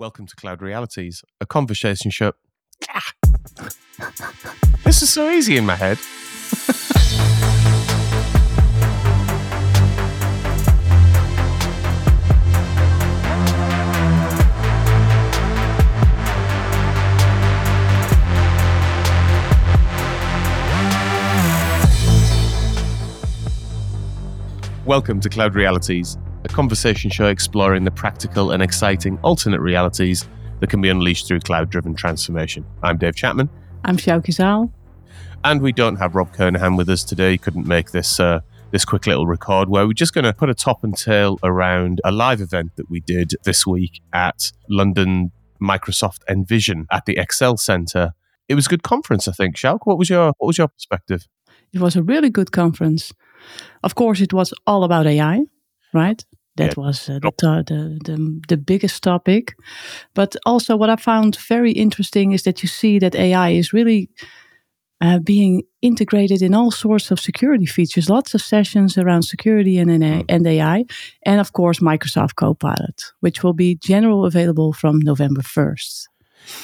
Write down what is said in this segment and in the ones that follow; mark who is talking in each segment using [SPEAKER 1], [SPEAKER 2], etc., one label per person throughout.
[SPEAKER 1] Welcome to Cloud Realities, a conversation show. Ah! this is so easy in my head. Welcome to Cloud Realities, a conversation show exploring the practical and exciting alternate realities that can be unleashed through cloud driven transformation. I'm Dave Chapman.
[SPEAKER 2] I'm Sjoukje Zaal.
[SPEAKER 1] And we don't have Rob Kernahan with us today. He couldn't make this uh, this quick little record where we're just going to put a top and tail around a live event that we did this week at London Microsoft Envision at the ExCeL Centre. It was a good conference, I think. Sjouk, what was your what was your perspective?
[SPEAKER 2] It was a really good conference. Of course, it was all about AI, right? That
[SPEAKER 1] Yeah.
[SPEAKER 2] was uh, the, the, the the biggest topic. But also, what I found very interesting is that you see that AI is really uh, being integrated in all sorts of security features. Lots of sessions around security and, and, and AI, and of course, Microsoft Copilot, which will be general available from November first.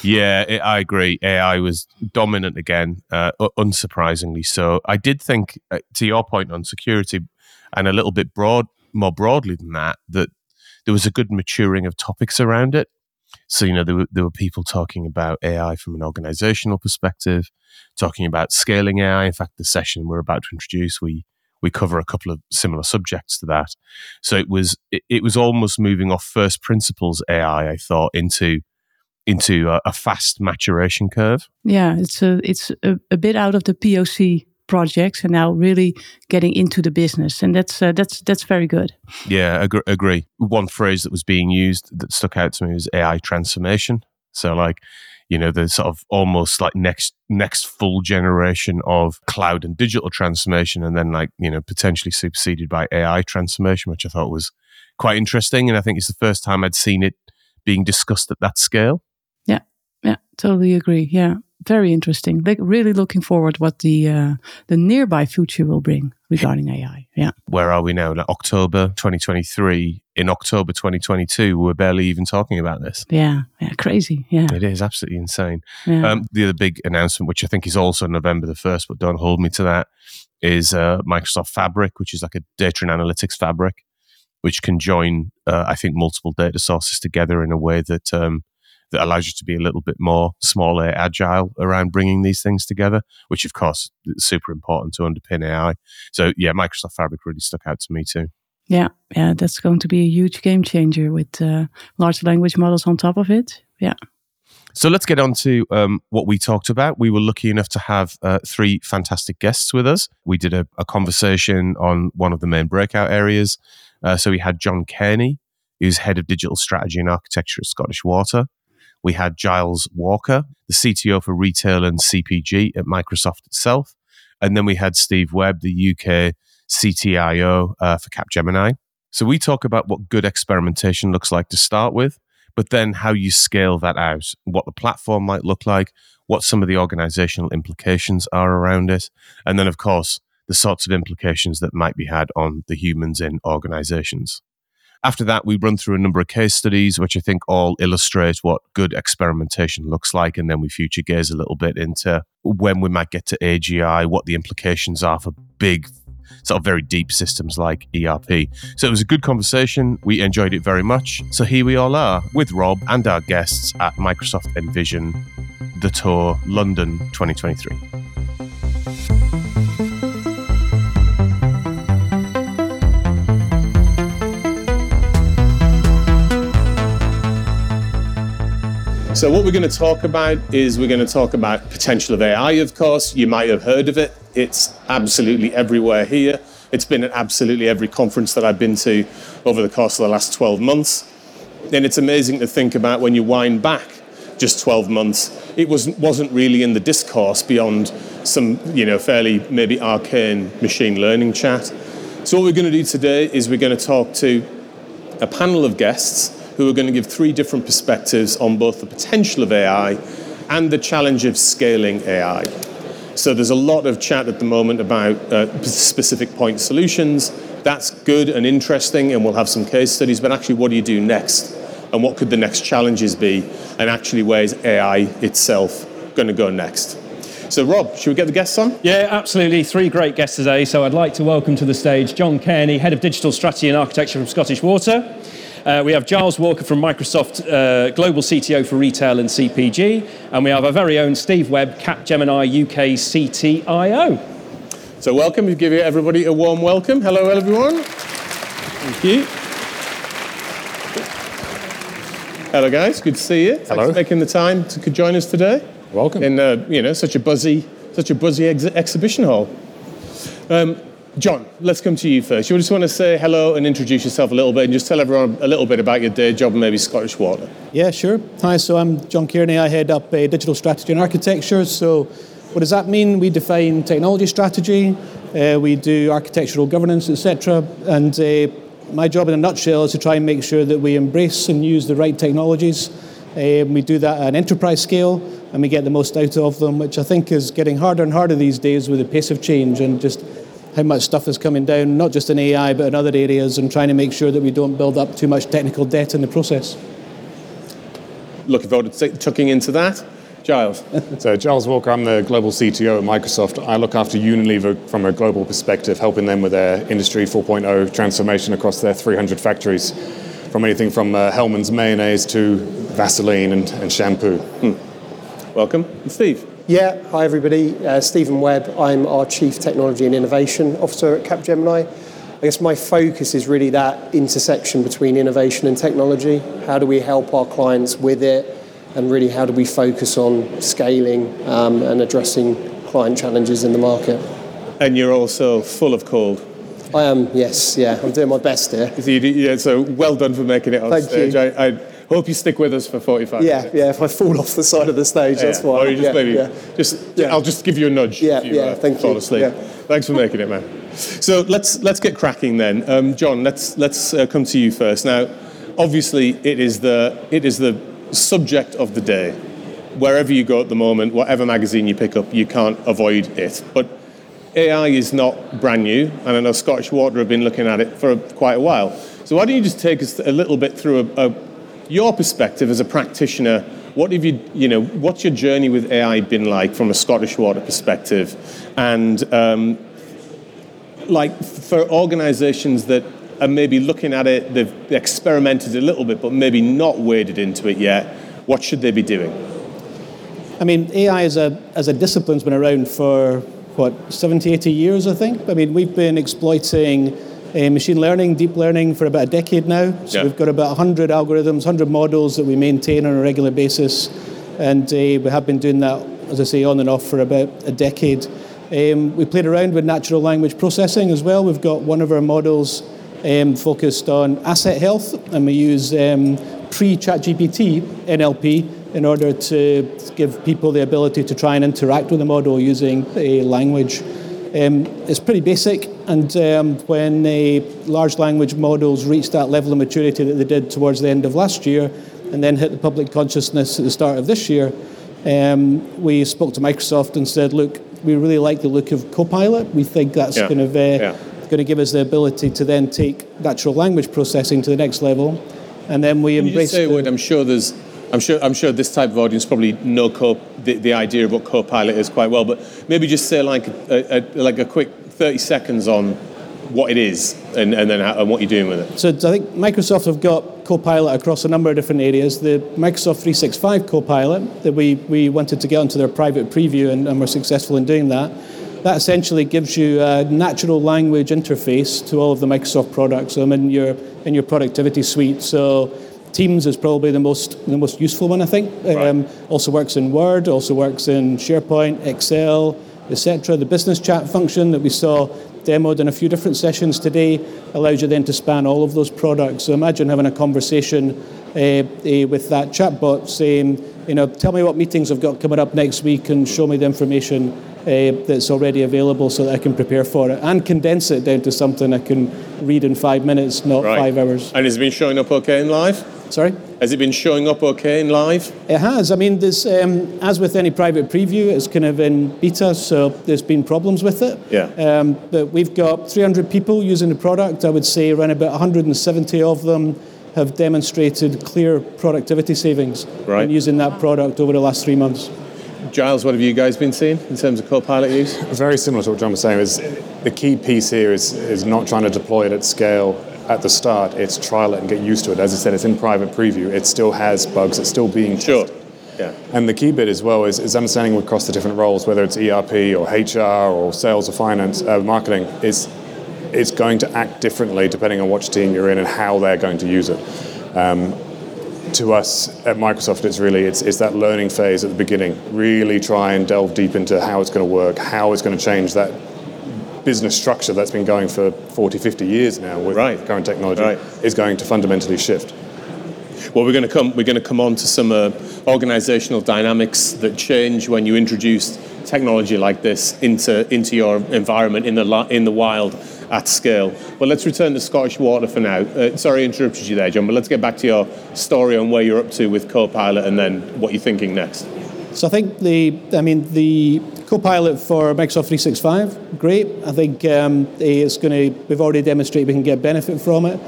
[SPEAKER 1] Yeah, I I agree. AI was dominant again, uh, unsurprisingly so. I did think, uh, to your point on security, and a little bit broad, more broadly than that, that there was a good maturing of topics around it. So you know, there were there were people talking about AI from an organizational perspective, talking about scaling AI. In fact, the session we're about to introduce, we we cover a couple of similar subjects to that. So it was it, it was almost moving off first principles AI. I thought into into a, a fast maturation curve.
[SPEAKER 2] Yeah, it's a it's a, a bit out of the POC projects and now really getting into the business, and that's uh, that's that's very good.
[SPEAKER 1] Yeah, agree, agree. One phrase that was being used that stuck out to me was AI transformation. So, like, you know, the sort of almost like next next full generation of cloud and digital transformation, and then like you know potentially superseded by AI transformation, which I thought was quite interesting. And I think it's the first time I'd seen it being discussed at that scale.
[SPEAKER 2] Yeah yeah, totally agree. Yeah, very interesting. Really looking forward what the uh, the nearby future will bring regarding AI. Yeah,
[SPEAKER 1] Where are we now? Like October 2023. In October 2022, we're barely even talking about this.
[SPEAKER 2] yeah, yeah. Crazy. Yeah,
[SPEAKER 1] It is absolutely insane.
[SPEAKER 2] yeah.
[SPEAKER 1] Um, the other big announcement, which I think is also November the 1st, but don't hold me to that, is uh, Microsoft Fabric, which is like a data and analytics fabric, which can join, uh, I think, multiple data sources together in a way that um, that allows you to be a little bit more smaller, agile around bringing these things together, which, of course, is super important to underpin AI. So, yeah, Microsoft Fabric really stuck out to me too.
[SPEAKER 2] yeah, yeah. That's going to be a huge game changer with uh, large language models on top of it. Yeah,
[SPEAKER 1] So let's get on to um, what we talked about. We were lucky enough to have uh, three fantastic guests with us. We did a, a conversation on one of the main breakout areas. Uh, so we had John Cairney, who's head of digital strategy and architecture at Scottish Water. We had Giles Walker, the CTO for retail and CPG at Microsoft itself. And then we had Steve Webb, the UK CTIO uh, for Capgemini. So we talk about what good experimentation looks like to start with but then how you scale that out, what the platform might look like, what some of the organizational implications are around it, and then, of course, the sorts of implications that might be had on the humans in organizations. After that, we run through a number of case studies, which I think all illustrate what good experimentation looks like. And then we future gaze a little bit into when we might get to AGI, what the implications are for big, sort of very deep systems like ERP. So it was a good conversation. We enjoyed it very much. So here we all are with Rob and our guests at Microsoft Envision, the tour London 2023. So, what we're going to talk about is we're going to talk about potential of AI, of course. You might have heard of it. It's absolutely everywhere here. It's been at absolutely every conference that I've been to over the course of the last 12 months. And it's amazing to think about when you wind back just 12 months, it was, wasn't really in the discourse beyond some, you know, fairly maybe arcane machine learning chat. So, what we're going to do today is we're going to talk to a panel of guests who are going to give three different perspectives on both the potential of AI and the challenge of scaling AI. So there's a lot of chat at the moment about uh, specific point solutions. That's good and interesting, and we'll have some case studies. But actually, what do you do next?
[SPEAKER 3] and what could the next challenges be, and actually where's AI itself going to go next. So, Rob, should we get the guests on?
[SPEAKER 4] Yeah, absolutely. Three great guests today. So, I'd like to welcome to the stage John Cairney, Head of Digital Strategy and Architecture from Scottish Water. Uh, we have Giles Walker from Microsoft, uh, Global CTO for Retail and CPG. And we have our very own Steve Webb, Capgemini UK CTIO.
[SPEAKER 3] So, welcome. We give everybody a warm welcome. Hello, everyone. Thank you. Hello, guys. Good to see you.
[SPEAKER 5] Hello.
[SPEAKER 3] Thanks for making the time to join us today.
[SPEAKER 5] Welcome.
[SPEAKER 3] In uh, you know such a buzzy, such a buzzy ex- exhibition hall. Um, John, let's come to you first. You just want to say hello and introduce yourself a little bit, and just tell everyone a little bit about your day job and maybe Scottish Water.
[SPEAKER 6] Yeah, sure. Hi, so I'm John Cairney. I head up uh, digital strategy and architecture. So, what does that mean? We define technology strategy, uh, we do architectural governance, etc. And uh, my job, in a nutshell, is to try and make sure that we embrace and use the right technologies. Um, we do that at an enterprise scale and we get the most out of them, which I think is getting harder and harder these days with the pace of change and just how much stuff is coming down, not just in AI, but in other areas, and trying to make sure that we don't build up too much technical debt in the process.
[SPEAKER 3] Looking forward to tucking into that. Giles.
[SPEAKER 5] so, Giles Walker, I'm the global CTO at Microsoft. I look after Unilever from a global perspective, helping them with their Industry 4.0 transformation across their 300 factories, from anything from uh, Hellmann's mayonnaise to Vaseline and, and shampoo.
[SPEAKER 3] Hmm. Welcome. And Steve.
[SPEAKER 7] Yeah, hi everybody. Uh, Steven Webb. I'm our Chief Technology and Innovation Officer at Capgemini. I guess my focus is really that intersection between innovation and technology. How do we help our clients with it? and really how do we focus on scaling um, and addressing client challenges in the market.
[SPEAKER 3] And you're also full of cold.
[SPEAKER 7] I am, yes, yeah. I'm doing my best here.
[SPEAKER 3] So, yeah, so well done for making it on
[SPEAKER 7] Thank
[SPEAKER 3] stage.
[SPEAKER 7] You.
[SPEAKER 3] I, I, hope you stick with us for 45
[SPEAKER 7] yeah,
[SPEAKER 3] minutes.
[SPEAKER 7] Yeah, if I fall off the side of the stage,
[SPEAKER 3] yeah,
[SPEAKER 7] that's why.
[SPEAKER 3] Or you just
[SPEAKER 7] yeah,
[SPEAKER 3] maybe,
[SPEAKER 7] yeah.
[SPEAKER 3] just, yeah. I'll just give you a nudge
[SPEAKER 7] yeah,
[SPEAKER 3] if you
[SPEAKER 7] yeah,
[SPEAKER 3] uh,
[SPEAKER 7] thank
[SPEAKER 3] fall
[SPEAKER 7] you.
[SPEAKER 3] asleep.
[SPEAKER 7] Yeah.
[SPEAKER 3] Thanks for making it, man. So let's, let's get cracking then. Um, John, let's, let's uh, come to you first. Now, obviously, it is the, it is the subject of the day wherever you go at the moment, whatever magazine you pick up, you can't avoid it. But AI is not brand new, and I know Scottish Water have been looking at it for quite a while. So why don't you just take us a little bit through a, a, your perspective as a practitioner? What have you, you know, what's your journey with AI been like from a Scottish Water perspective? And um, like for organisations that are maybe looking at it, they've experimented a little bit, but maybe not waded into it yet. What should they be doing?
[SPEAKER 6] I mean, AI as a, as a discipline's been around for, what, 70, 80 years, I think? I mean, we've been exploiting uh, machine learning, deep learning for about a decade now. So
[SPEAKER 3] yeah.
[SPEAKER 6] we've got about 100 algorithms, 100 models that we maintain on a regular basis. And uh, we have been doing that, as I say, on and off for about a decade. Um, we played around with natural language processing as well. We've got one of our models um, focused on asset health, and we use um, pre ChatGPT NLP in order to give people the ability to try and interact with the model using a language. Um, it's pretty basic, and um, when the large language models reached that level of maturity that they did towards the end of last year, and then hit the public consciousness at the start of this year, um, we spoke to Microsoft and said, "Look, we really like the look of Copilot. We think that's
[SPEAKER 3] yeah.
[SPEAKER 6] kind of uh,
[SPEAKER 3] yeah.
[SPEAKER 6] going to give us the ability to then take natural language processing to the next level." And then we
[SPEAKER 3] Can
[SPEAKER 6] embrace.
[SPEAKER 3] You say a word? I'm sure there's I'm sure, I'm sure this type of audience probably know co- the, the idea of what Copilot is quite well, but maybe just say like a, a, like a quick 30 seconds on what it is and, and then how, and what you're doing with it.
[SPEAKER 6] So I think Microsoft have got Copilot across a number of different areas. The Microsoft 365 Copilot that we, we wanted to get onto their private preview and, and were successful in doing that. That essentially gives you a natural language interface to all of the Microsoft products. So I'm in your in your productivity suite. So Teams is probably the most the most useful one, I think.
[SPEAKER 3] Right.
[SPEAKER 6] Um, also works in Word, also works in SharePoint, Excel, etc. The business chat function that we saw demoed in a few different sessions today allows you then to span all of those products. So imagine having a conversation uh, uh, with that chatbot saying, you know, tell me what meetings I've got coming up next week and show me the information uh, that's already available so that I can prepare for it and condense it down to something I can read in five minutes, not
[SPEAKER 3] right.
[SPEAKER 6] five hours.
[SPEAKER 3] And it's been showing up okay in live?
[SPEAKER 6] Sorry?
[SPEAKER 3] Has it been showing up okay in live?
[SPEAKER 6] It has. I mean, there's, um, as with any private preview, it's kind of in beta, so there's been problems with it.
[SPEAKER 3] Yeah.
[SPEAKER 6] Um, but we've got 300 people using the product. I would say around about 170 of them have demonstrated clear productivity savings
[SPEAKER 3] Right.
[SPEAKER 6] in using that product over the last three months.
[SPEAKER 3] Giles, what have you guys been seeing in terms of Copilot use?
[SPEAKER 5] Very similar to what John was saying. Is the key piece here is is not trying to deploy it at scale at the start. It's trial it and get used to it. As I said, it's in private preview. It still has bugs. It's still being
[SPEAKER 3] Sure.
[SPEAKER 5] tested.
[SPEAKER 3] Yeah.
[SPEAKER 5] And the key bit as well is, is understanding across the different roles, whether it's ERP or HR or sales or finance, uh, marketing, is it's going to act differently depending on which team you're in and how they're going to use it. Um, to us at Microsoft, it's really it's, it's that learning phase at the beginning. Really try and delve deep into how it's going to work, how it's going to change that business structure that's been going for 40, 50 years now with
[SPEAKER 3] Right.
[SPEAKER 5] current technology
[SPEAKER 3] Right.
[SPEAKER 5] is going to fundamentally shift.
[SPEAKER 3] Well, we're going to come. We're going to come on to some uh, organisational dynamics that change when you introduce technology like this into into your environment in the in the wild at scale. But let's return to Scottish Water for now. Uh, sorry, I interrupted you there, John. But let's get back to your story on where you're up to with Copilot and then what you're thinking next.
[SPEAKER 6] So I think the, I mean, the Copilot for Microsoft 365, great. I think um, it's going to, we've already demonstrated we can get benefit from it.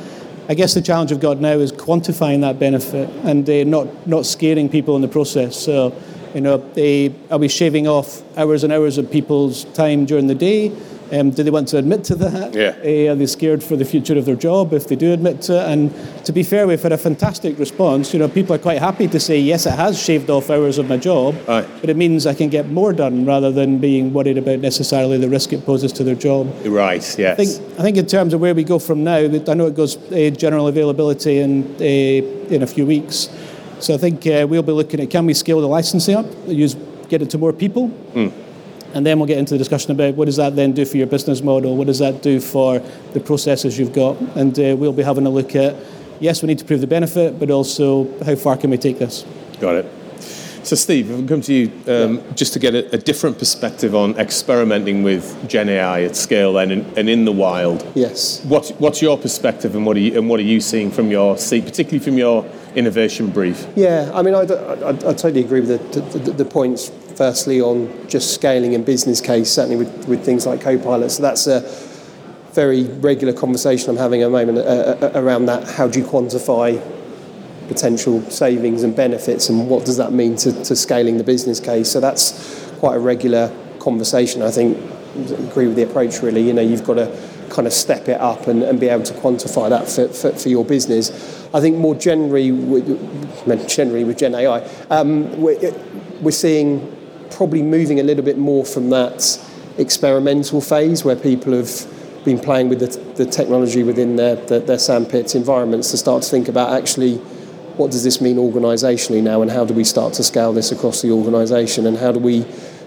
[SPEAKER 6] I guess the challenge we've got now is quantifying that benefit and uh, not, not scaring people in the process. So, you know, they, are we shaving off hours and hours of people's time during the day? Um, do they want to admit to that?
[SPEAKER 3] Yeah.
[SPEAKER 6] Uh, are they scared for the future of their job if they do admit to it? And to be fair, we've had a fantastic response. You know, people are quite happy to say, yes, it has shaved off hours of my job,
[SPEAKER 3] Aye.
[SPEAKER 6] but it means I can get more done rather than being worried about necessarily the risk it poses to their job.
[SPEAKER 3] Right. Yes.
[SPEAKER 6] I think, I think in terms of where we go from now, I know it goes uh, general availability in, uh, in a few weeks. So I think uh, we'll be looking at can we scale the licensing up, use, get it to more people? And then we'll get into the discussion about what does that then do for your business model? What does that do for the processes you've got? And uh, we'll be having a look at, yes, we need to prove the benefit, but also how far can we take this?
[SPEAKER 3] Got it. So, Steve, if I come to you um, just to get a, a different perspective on experimenting with Gen AI at scale and, and in the wild.
[SPEAKER 7] Yes.
[SPEAKER 3] What, what's your perspective and what, are you, and what are you seeing from your seat, particularly from your innovation brief?
[SPEAKER 7] Yeah, I mean, I, I, I totally agree with the, the, the points, firstly, on just scaling and business case, certainly with, with things like Copilot. So that's a very regular conversation I'm having at the moment uh, uh, around that. How do you quantify potential savings and benefits, and what does that mean to, to scaling the business case? So that's quite a regular conversation. I think agree with the approach. Really, you know, you've got to kind of step it up and, and be able to quantify that for, for, for your business. I think more generally, with, generally with Gen AI, um, we're, we're seeing probably moving a little bit more from that experimental phase where people have been playing with the, the technology within their, their, their sandpits environments to start to think about actually what does this mean organisationally now and how do we start to scale this across the organisation and how do we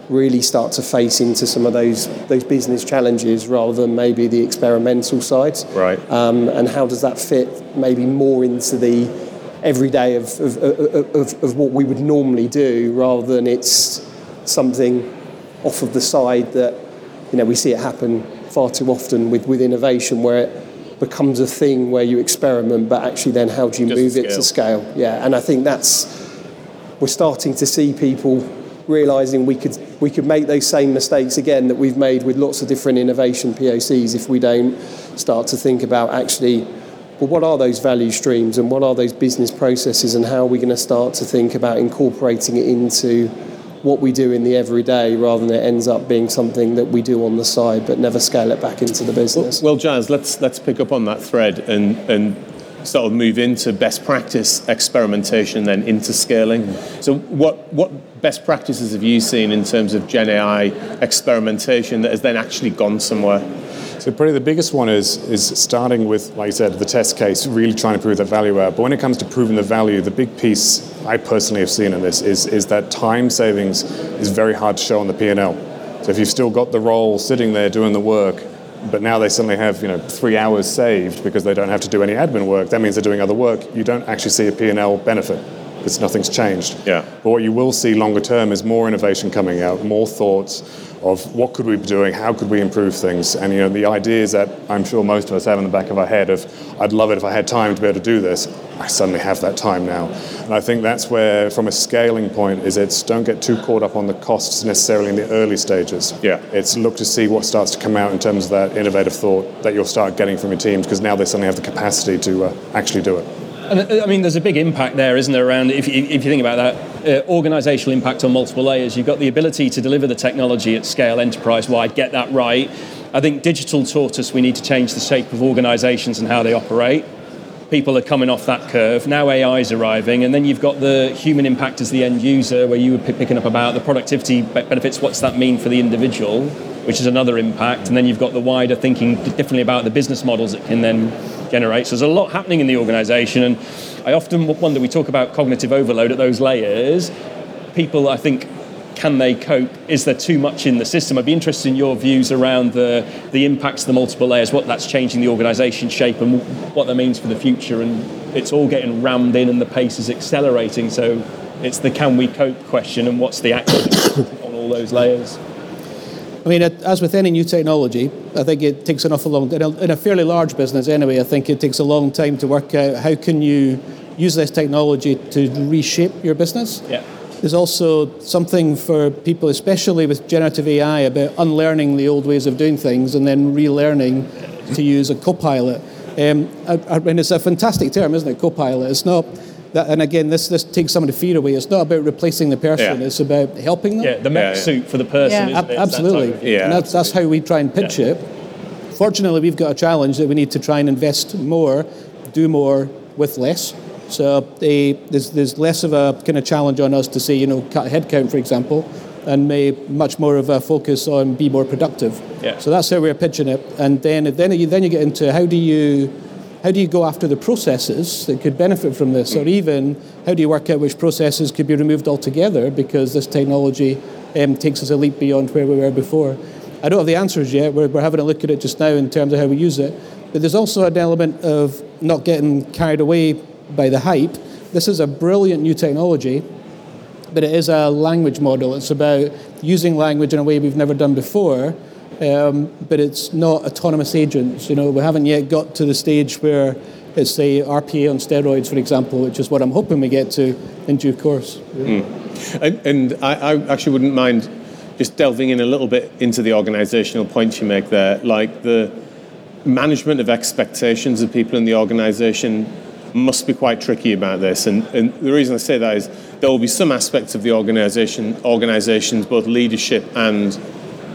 [SPEAKER 7] really start to face into some of those those business challenges rather than maybe the experimental side
[SPEAKER 3] Right.
[SPEAKER 7] um, and how does that fit maybe more into the everyday of, of, of, of, of what we would normally do rather than it's something off of the side that you know we see it happen far too often with, with innovation where it becomes a thing where you experiment but actually then how do you
[SPEAKER 3] Just
[SPEAKER 7] move
[SPEAKER 3] scale.
[SPEAKER 7] it to scale yeah and I think that's we're starting to see people realizing we could we could make those same mistakes again that we've made with lots of different innovation POCs if we don't start to think about actually well what are those value streams and what are those business processes and how are we going to start to think about incorporating it into what we do in the everyday rather than it ends up being something that we do on the side but never scale it back into the business.
[SPEAKER 3] Well, Giles, let's let's pick up on that thread and and sort of move into best practice experimentation, then into scaling. So, what what best practices have you seen in terms of Gen AI experimentation that has then actually gone somewhere?
[SPEAKER 5] So probably the biggest one is is starting with, like I said, the test case, really trying to prove that value out. But when it comes to proving the value, the big piece I personally have seen in this is is that time savings is very hard to show on the P&L. So if you've still got the role sitting there doing the work, but now they suddenly have you know three hours saved because they don't have to do any admin work, that means they're doing other work. You don't actually see a P&L benefit because nothing's changed.
[SPEAKER 3] Yeah.
[SPEAKER 5] But what you will see longer term is more innovation coming out, more thoughts of what could we be doing, how could we improve things, and you know the ideas that I'm sure most of us have in the back of our head of I'd love it if I had time to be able to do this. I suddenly have that time now, and I think that's where, from a scaling point, is it's don't get too caught up on the costs necessarily in the early stages.
[SPEAKER 3] Yeah.
[SPEAKER 5] It's look to see what starts to come out in terms of that innovative thought that you'll start getting from your teams because now they suddenly have the capacity to uh, actually do it.
[SPEAKER 4] Uh, I mean, there's a big impact there, isn't there, around, if you, if you think about that, uh, organizational impact on multiple layers. You've got the ability to deliver the technology at scale, enterprise wide, get that right. I think digital taught us we need to change the shape of organizations and how they operate. People are coming off that curve. Now AI is arriving, and then you've got the human impact as the end user, where you were picking up about the productivity benefits. What's that mean for the individual? Which is another impact. And then you've got the wider thinking differently about the business models it can then generate. So there's a lot happening in the organization, and I often wonder. We talk about cognitive overload at those layers. People, I think, can they cope? Is there too much in the system? I'd be interested in your views around the, the impacts of the multiple layers, what that's changing the organisation shape and what that means for the future. And it's all getting rammed in and the pace is accelerating. So it's the can we cope question and what's the action on all those layers.
[SPEAKER 6] I mean, as with any new technology, I think it takes an awful long, in a, in a fairly large business anyway, I think it takes a long time to work out how can you use this technology to reshape your business.
[SPEAKER 4] Yeah.
[SPEAKER 6] There's also something for people, especially with generative AI, about unlearning the old ways of doing things and then relearning to use a copilot. Um, I, I mean, it's a fantastic term, isn't it? Copilot. It's not. That, and again, this this takes some of the fear away. It's not about replacing the person. Yeah. It's about helping them.
[SPEAKER 4] Yeah, the mech yeah, suit for the person. Yeah.
[SPEAKER 6] absolutely. That yeah, and that's that's how we try and pitch it. Fortunately, we've got a challenge that we need to try and invest more, do more with less. So they, there's, there's less of a kind of challenge on us to say, you know, cut headcount, for example, and may much more of a focus on be more productive.
[SPEAKER 4] Yeah.
[SPEAKER 6] So that's how we're pitching it. And then, then, you, then you get into how do you how do you go after the processes that could benefit from this, or even how do you work out which processes could be removed altogether because this technology um, takes us a leap beyond where we were before. I don't have the answers yet. We're, we're having a look at it just now in terms of how we use it. But there's also an element of not getting carried away by the hype. This is a brilliant new technology, but it is a language model. It's about using language in a way we've never done before, um, but it's not autonomous agents. You know, we haven't yet got to the stage where it's say RPA on steroids, for example, which is what I'm hoping we get to in due course.
[SPEAKER 3] Mm. And, and I, I, actually wouldn't mind just delving in a little bit into the organisational points you make there, like the management of expectations of people in the organisation must be quite tricky about this. And, and, the reason I say that is there will be some aspects of the organization, organizations, both leadership and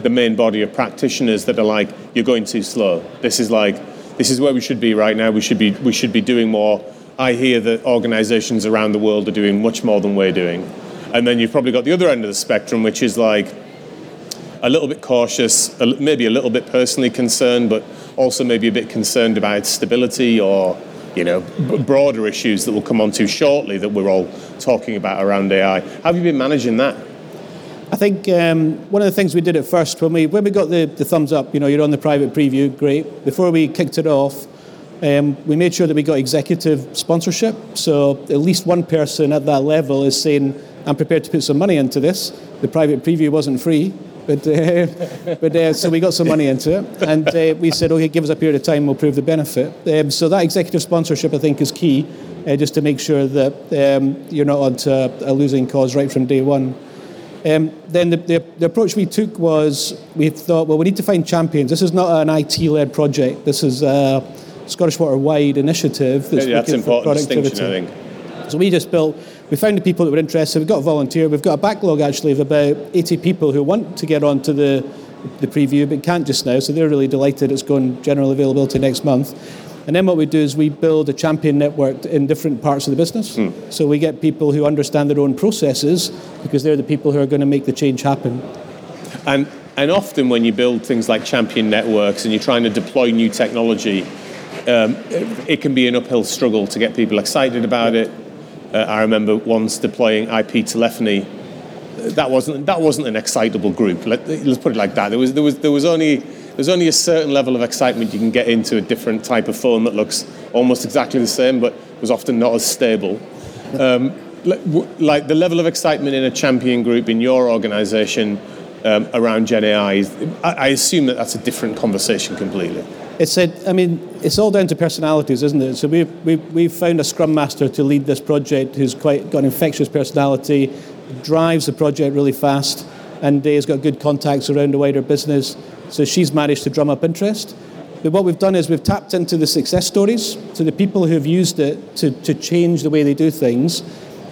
[SPEAKER 3] the main body of practitioners that are like, you're going too slow. This is like, this is where we should be right now. We should be, we should be doing more. I hear that organizations around the world are doing much more than we're doing. And then you've probably got the other end of the spectrum, which is like a little bit cautious, maybe a little bit personally concerned, but also maybe a bit concerned about stability or you know, broader issues that we'll come on to shortly that we're all talking about around AI. How have you been managing that?
[SPEAKER 6] I think um, one of the things we did at first when we when we got the, the thumbs up, you know, you're on the private preview, great. Before we kicked it off, um, we made sure that we got executive sponsorship. So at least one person at that level is saying, "I'm prepared to put some money into this." The private preview wasn't free, but, uh, but uh, so we got some money into it, and uh, we said, okay, give us a period of time, we'll prove the benefit. Um, so that executive sponsorship, I think, is key, uh, just to make sure that um, you're not onto a losing cause right from day one. Um, then the, the, the, approach we took was we thought, well, we need to find champions. This is not an IT-led project. This is a Scottish Water wide initiative
[SPEAKER 3] that's, yeah, that's for productivity.
[SPEAKER 6] So we just built we found the people that were interested. We've got a volunteer. We've got a backlog actually of about 80 people who want to get onto the, the preview but can't just now. So they're really delighted it's going general availability next month. And then what we do is we build a champion network in different parts of the business. Mm. So we get people who understand their own processes because they're the people who are going to make the change happen.
[SPEAKER 3] And and often when you build things like champion networks and you're trying to deploy new technology, um, it can be an uphill struggle to get people excited about it uh, I remember once deploying IP telephony. That wasn't that wasn't an excitable group. Let, us put it like that. There was there was there was only there's only a certain level of excitement you can get into a different type of phone that looks almost exactly the same, but was often not as stable. Um, like the level of excitement in a champion group in your organisation um, around Gen AI, I, I assume that that's a different conversation completely.
[SPEAKER 6] It's a, I mean, it's all down to personalities, isn't it? So we've, we've, we've found a scrum master to lead this project who's quite got an infectious personality, drives the project really fast, and has got good contacts around the wider business. So she's managed to drum up interest. But what we've done is we've tapped into the success stories, to the people who've used it to, to change the way they do things,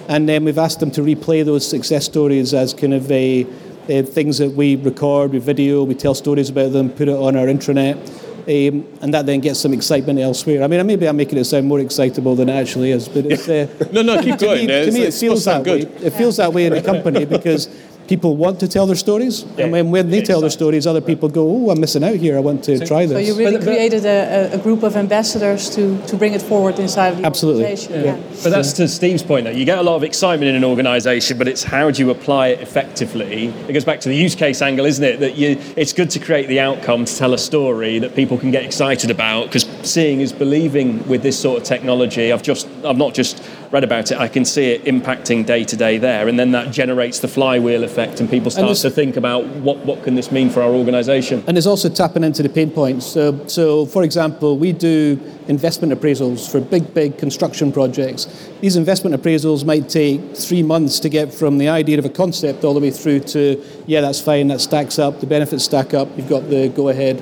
[SPEAKER 6] and then we've asked them to replay those success stories as kind of a, a things that we record, we video, we tell stories about them, put it on our intranet. Um, and that then gets some excitement elsewhere. I mean, maybe I'm making it sound more excitable than it actually is, but it's, uh,
[SPEAKER 3] no, no, keep
[SPEAKER 6] to
[SPEAKER 3] going.
[SPEAKER 6] Me, to me, it feels that
[SPEAKER 3] to
[SPEAKER 6] way. It feels that way in the company because people want to tell their stories, and when, when they tell their stories, other people go, "Oh, I'm missing out here. I want to try this."
[SPEAKER 2] So you really
[SPEAKER 4] But- but-
[SPEAKER 2] created a, a- a group of ambassadors to, to bring it forward inside of the
[SPEAKER 6] Absolutely.
[SPEAKER 2] organization.
[SPEAKER 6] Yeah.
[SPEAKER 4] But that's to Steve's point, though. You get a lot of excitement in an organisation, but it's how do you apply it effectively? It goes back to the use case angle, isn't it? That you, it's good to create the outcome to tell a story that people can get excited about, because seeing is believing with this sort of technology. I've just, I've not just read about it. I can see it impacting day to day there, and then that generates the flywheel effect, and people start
[SPEAKER 6] this-
[SPEAKER 4] to think about what, what can this mean for our organisation.
[SPEAKER 6] And it's also tapping into the pain points. So, so, for example, we do investment appraisals for big, big construction projects. These investment appraisals might take three months to get from the idea of a concept all the way through to, yeah, that's fine, that stacks up, the benefits stack up, you've got the go ahead.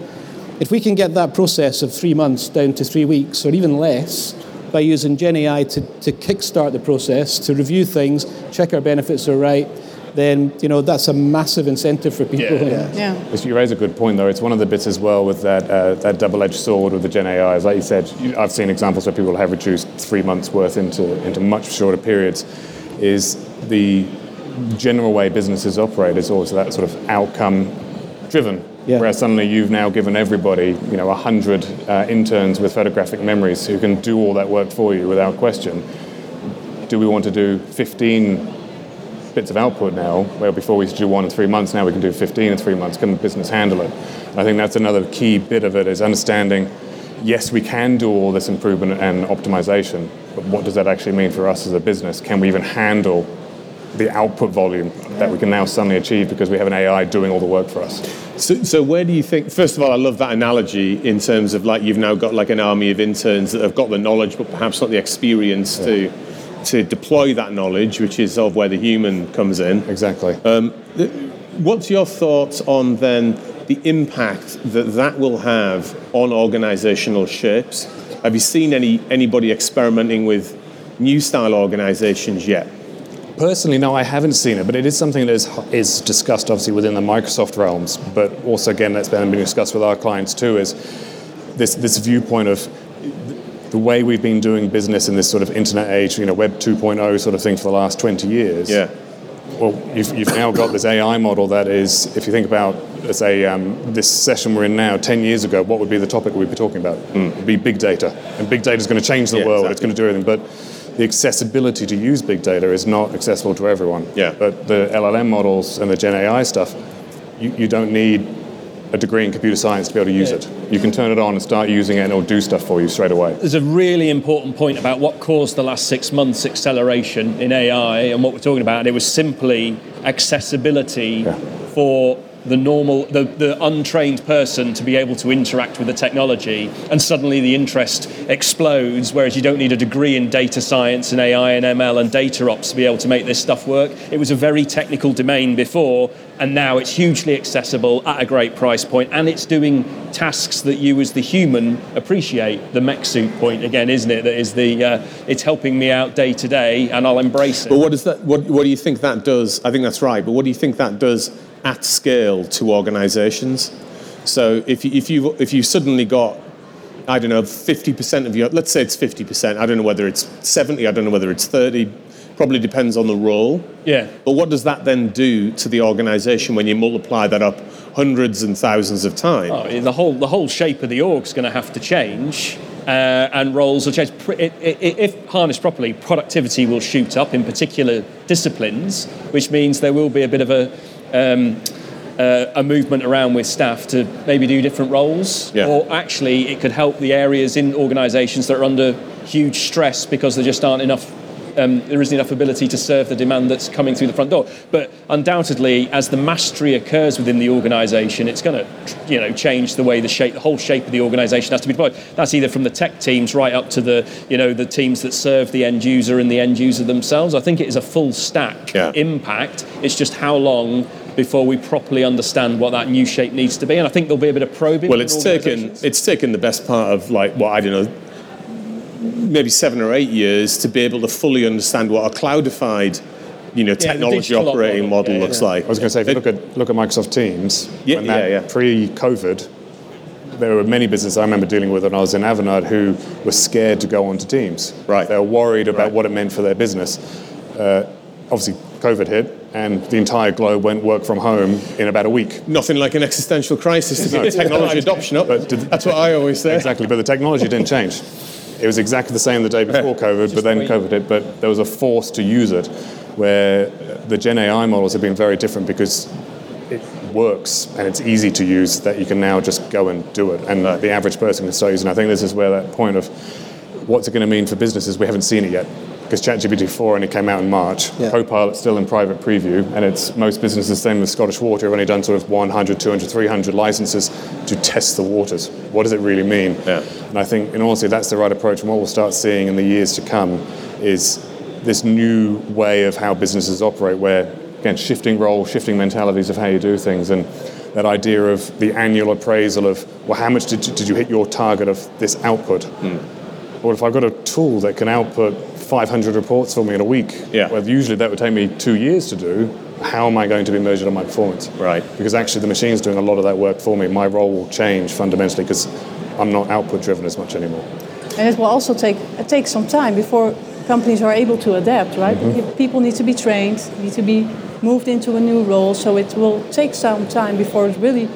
[SPEAKER 6] If we can get that process of three months down to three weeks or even less by using Gen AI to, to kickstart the process, to review things, check our benefits are right, then you know that's a massive incentive for people.
[SPEAKER 4] Yeah.
[SPEAKER 2] Yeah.
[SPEAKER 5] Yes, You raise a good point, though. It's one of the bits as well with that uh, that double-edged sword with the Gen AI. As like you said, I've seen examples where people have reduced three months' worth into into much shorter periods. Is the general way businesses operate is always that sort of outcome-driven.
[SPEAKER 6] Yeah.
[SPEAKER 5] Whereas suddenly you've now given everybody, you know, hundred uh, interns with photographic memories who can do all that work for you without question. Do we want to do 15 bits of output now, where before we used to do one in three months, now we can do 15 in three months. Can the business handle it? I think that's another key bit of it is understanding, yes, we can do all this improvement and optimization, but what does that actually mean for us as a business? Can we even handle the output volume that we can now suddenly achieve because we have an AI doing all the work for us?
[SPEAKER 3] So, so where do you think? First of all, I love that analogy in terms of like you've now got like an army of interns that have got the knowledge, but perhaps not the experience to to deploy that knowledge, which is of where the human comes in.
[SPEAKER 5] Exactly.
[SPEAKER 3] Um, what's your thoughts on then the impact that that will have on organisational shapes? Have you seen any anybody experimenting with new style organisations yet?
[SPEAKER 5] Personally, no, I haven't seen it, but it is something that is, is discussed obviously within the Microsoft realms. But also, again, that's been being discussed with our clients too. Is this this viewpoint of the way we've been doing business in this sort of internet age, you know, Web 2.0 sort of thing for the last 20 years.
[SPEAKER 3] Yeah.
[SPEAKER 5] Well, you've, you've now got this AI model that is, if you think about, let's say, um, this session we're in now, 10 years ago, what would be the topic we'd be talking about? It'd be big data. And big data is going to change the
[SPEAKER 3] Yeah,
[SPEAKER 5] world, it's going to do everything. But the accessibility to use big data is not accessible to everyone.
[SPEAKER 3] Yeah.
[SPEAKER 5] But the LLM models and the Gen AI stuff, you, you don't need a degree in computer science to be able to use it. You can turn it on and start using it and it'll do stuff for you straight away.
[SPEAKER 4] There's a really important point about what caused the last six months acceleration in AI and what we're talking about. And it was simply accessibility for the normal, the, the untrained person to be able to interact with the technology. And suddenly the interest explodes, whereas you don't need a degree in data science and AI and ML and data ops to be able to make this stuff work. It was a very technical domain before, and now it's hugely accessible at a great price point, and it's doing tasks that you as the human appreciate. The mech suit point again, isn't it? That is the uh, it's helping me out day to day, and I'll embrace it.
[SPEAKER 3] But what does that? What, what do you think that does? I think that's right. But what do you think that does at scale to organisations? So if you, if you if you suddenly got I don't know, 50% of your, let's say it's 50%, I don't know whether it's 70, I don't know whether it's 30, probably depends on the role.
[SPEAKER 4] Yeah.
[SPEAKER 3] But what does that then do to the organisation when you multiply that up hundreds and thousands of times?
[SPEAKER 4] Oh, the whole the whole shape of the org is going to have to change, uh, and roles will change. It- it- If harnessed properly, productivity will shoot up in particular disciplines, which means there will be a bit of a um, uh, a movement around with staff to maybe do different roles,
[SPEAKER 3] Yeah.
[SPEAKER 4] or actually it could help the areas in organisations that are under huge stress because there just aren't enough. Um, there isn't enough ability to serve the demand that's coming through the front door. But undoubtedly, as the mastery occurs within the organisation, it's going to, you know, change the way the shape, the whole shape of the organisation has to be deployed. That's either from the tech teams right up to the, you know, the teams that serve the end user and the end user themselves. I think it is a full stack
[SPEAKER 3] Yeah.
[SPEAKER 4] impact. It's just how long before we properly understand what that new shape needs to be. And I think there'll be a bit of probing.
[SPEAKER 3] Well, it's taken it's taken the best part of like what I don't know, maybe seven or eight years to be able to fully understand what a cloudified, you know,
[SPEAKER 4] the
[SPEAKER 3] technology
[SPEAKER 4] digital
[SPEAKER 3] operating
[SPEAKER 4] model,
[SPEAKER 3] model
[SPEAKER 4] yeah,
[SPEAKER 3] looks
[SPEAKER 4] yeah.
[SPEAKER 3] like.
[SPEAKER 5] I was going to say, if you look at look at Microsoft Teams,
[SPEAKER 3] Yeah,
[SPEAKER 5] when
[SPEAKER 3] yeah,
[SPEAKER 5] that-
[SPEAKER 3] yeah.
[SPEAKER 5] pre-COVID, there were many businesses I remember dealing with when I was in Avanade who were scared to go onto Teams.
[SPEAKER 3] Right.
[SPEAKER 5] They were worried about
[SPEAKER 3] Right.
[SPEAKER 5] what it meant for their business. Uh, obviously, COVID hit, and the entire globe went work from home in about a week.
[SPEAKER 3] Nothing like an existential crisis to
[SPEAKER 5] No.
[SPEAKER 3] get technology adoption up.
[SPEAKER 5] But did-
[SPEAKER 3] That's what I always say.
[SPEAKER 5] Exactly, but the technology didn't change. It was exactly the same the day before COVID, but then COVID hit. But there was a force to use it, where the Gen AI models have been very different because it works and it's easy to use. That you can now just go and do it, and uh, the average person can start using. I think this is where that point of what's it going to mean for businesses? We haven't seen it yet. Because ChatGPT 4 only came out in March.
[SPEAKER 6] Yeah.
[SPEAKER 5] Copilot's still in private preview, and it's most businesses, same with Scottish Water, have only done sort of 100, 200, 300 licenses to test the waters. What does it really mean?
[SPEAKER 3] Yeah.
[SPEAKER 5] And I think, in honesty, that's the right approach. And what we'll start seeing in the years to come is this new way of how businesses operate, where, again, shifting roles, shifting mentalities of how you do things, and that idea of the annual appraisal of, well, how much did you, did you hit your target of this output? Hmm. Or if I've got a tool that can output 500 reports for me in a week,
[SPEAKER 3] Yeah.
[SPEAKER 5] well, usually that would take me two years to do. How am I going to be measured on my performance?
[SPEAKER 3] Right.
[SPEAKER 5] Because actually, the machine's doing a lot of that work for me. My role will change fundamentally because I'm not output driven as much anymore.
[SPEAKER 2] And it will also take it takes some time before companies are able to adapt, right?
[SPEAKER 5] Mm-hmm.
[SPEAKER 2] People need to be trained, need to be moved into a new role, so it will take some time before it really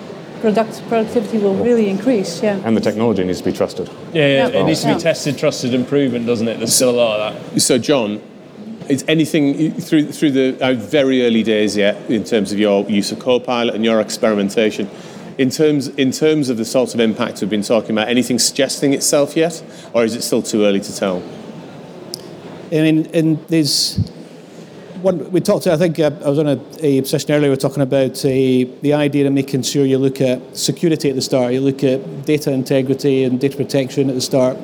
[SPEAKER 2] product productivity will really increase. Yeah.
[SPEAKER 5] And the technology needs to be trusted.
[SPEAKER 4] Yeah, yeah,
[SPEAKER 2] Yeah.
[SPEAKER 4] it needs to be
[SPEAKER 2] Yeah.
[SPEAKER 4] tested, trusted, and proven, doesn't it? There's still a lot of that.
[SPEAKER 3] So, John, is anything through through the uh, very early days yet in terms of your use of Copilot and your experimentation? In terms in terms of the sorts of impact we've been talking about, anything suggesting itself yet, or is it still too early to tell?
[SPEAKER 6] I mean, and there's one we talked. I think uh, I was on a, a session earlier. We were talking about uh, the idea of making sure you look at security at the start. You look at data integrity and data protection at the start,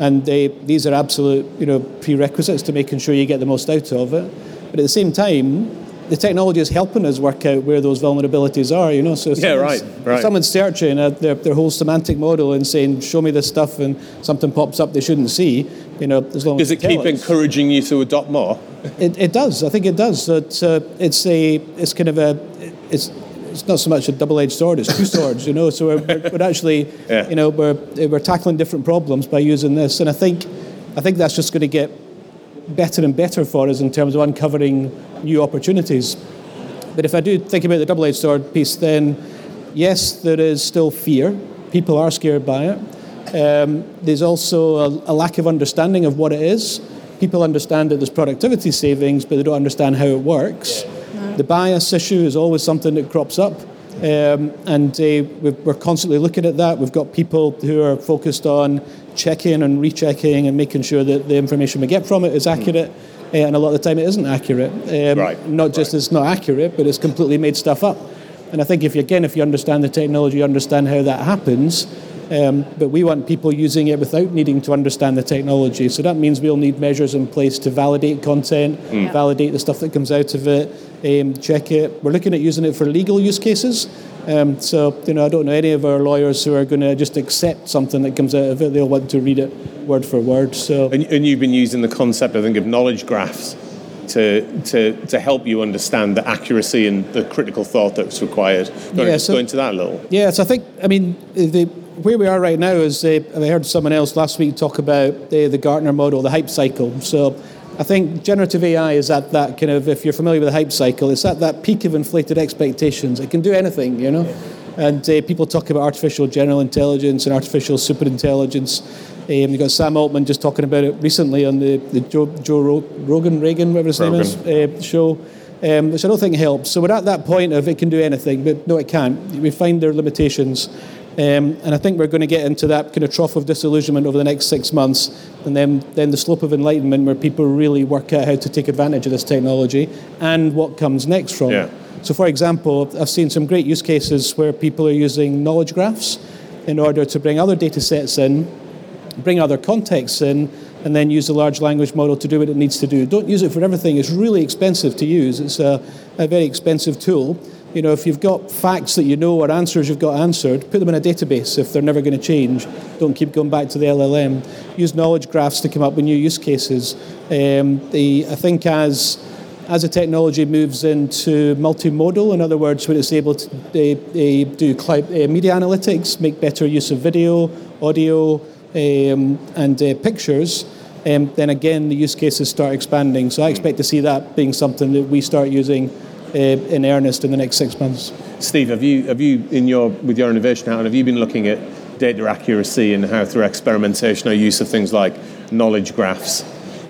[SPEAKER 6] and they, these are absolute, you know, prerequisites to making sure you get the most out of it. But at the same time, the technology is helping us work out where those vulnerabilities are. You know, so
[SPEAKER 3] Yeah, right, right.
[SPEAKER 6] if someone's searching uh, their, their whole semantic model and saying, "Show me this stuff," and something pops up they shouldn't see. You know, as long
[SPEAKER 3] Does
[SPEAKER 6] as
[SPEAKER 3] it keep
[SPEAKER 6] us.
[SPEAKER 3] encouraging you to adopt more?
[SPEAKER 6] It, it does. I think it does. It's, uh, it's a. It's kind of a. It's. It's not so much a double-edged sword. It's two swords. You know. So we're, we're, we're actually.
[SPEAKER 3] Yeah.
[SPEAKER 6] You know, we're we're tackling different problems by using this, and I think, I think that's just going to get better and better for us in terms of uncovering new opportunities. But if I do think about the double-edged sword piece, then yes, there is still fear. People are scared by it. Um, there's also a, a lack of understanding of what it is. People understand that there's productivity savings, but they don't understand how it works. The bias issue is always something that crops up. Um, and uh, we're constantly looking at that. We've got people who are focused on checking and rechecking and making sure that the information we get from it is accurate. Uh, and a lot of the time it isn't accurate. Um,
[SPEAKER 3] Right,
[SPEAKER 6] Not just it's not accurate, but it's completely made stuff up. And I think if you, again, if you understand the technology, you understand how that happens. Um, but we want people using it without needing to understand the technology. So that means we'll need measures in place to validate content, validate the stuff that comes out of it, um, check it. We're looking at using it for legal use cases. Um, so, you know, I don't know any of our lawyers who are going to just accept something that comes out of it. They'll want to read it word for word. So,
[SPEAKER 3] And, and you've been using the concept, I think, of knowledge graphs to, to, to help you understand the accuracy and the critical thought that's required. Do you want to
[SPEAKER 6] Yeah, so-
[SPEAKER 3] go into that a little?
[SPEAKER 6] Yes, I think, I mean, the, where we are right now is, uh, I heard someone else last week talk about the, the Gartner model, the hype cycle. So I think generative AI is at that kind of, if you're familiar with the hype cycle, it's at that peak of inflated expectations. It can do anything, you know? And uh, people talk about artificial general intelligence and artificial superintelligence. Um, you've got Sam Altman just talking about it recently on the, the Joe, Joe Ro- Rogan, Reagan, whatever his name is, uh, show um, which I don't think helps. So we're at that point of it can do anything, but no, it can't. We find their limitations. Um, and I think we're going to get into that kind of trough of disillusionment over the next six months, and then, then the slope of enlightenment where people really work out how to take advantage of this technology and what comes next from
[SPEAKER 3] Yeah.
[SPEAKER 6] it. So, for example, I've seen some great use cases where people are using knowledge graphs in order to bring other data sets in, bring other contexts in, and then use the large language model to do what it needs to do. Don't use it for everything. It's really expensive to use. It's a, a very expensive tool. You know, if you've got facts that you know or answers you've got answered, put them in a database if they're never going to change. Don't keep going back to the LLM. Use knowledge graphs to come up with new use cases. Um, the, I think as as the technology moves into multimodal, in other words, when it's able to uh, do cloud, uh, media analytics, make better use of video, audio, um, and uh, pictures, um, then again the use cases start expanding. So I expect to see that being something that we start using in earnest in the next six months.
[SPEAKER 3] Steve, have you have you in your with your innovation hat, have you been looking at data accuracy and how through experimentation or use of things like knowledge graphs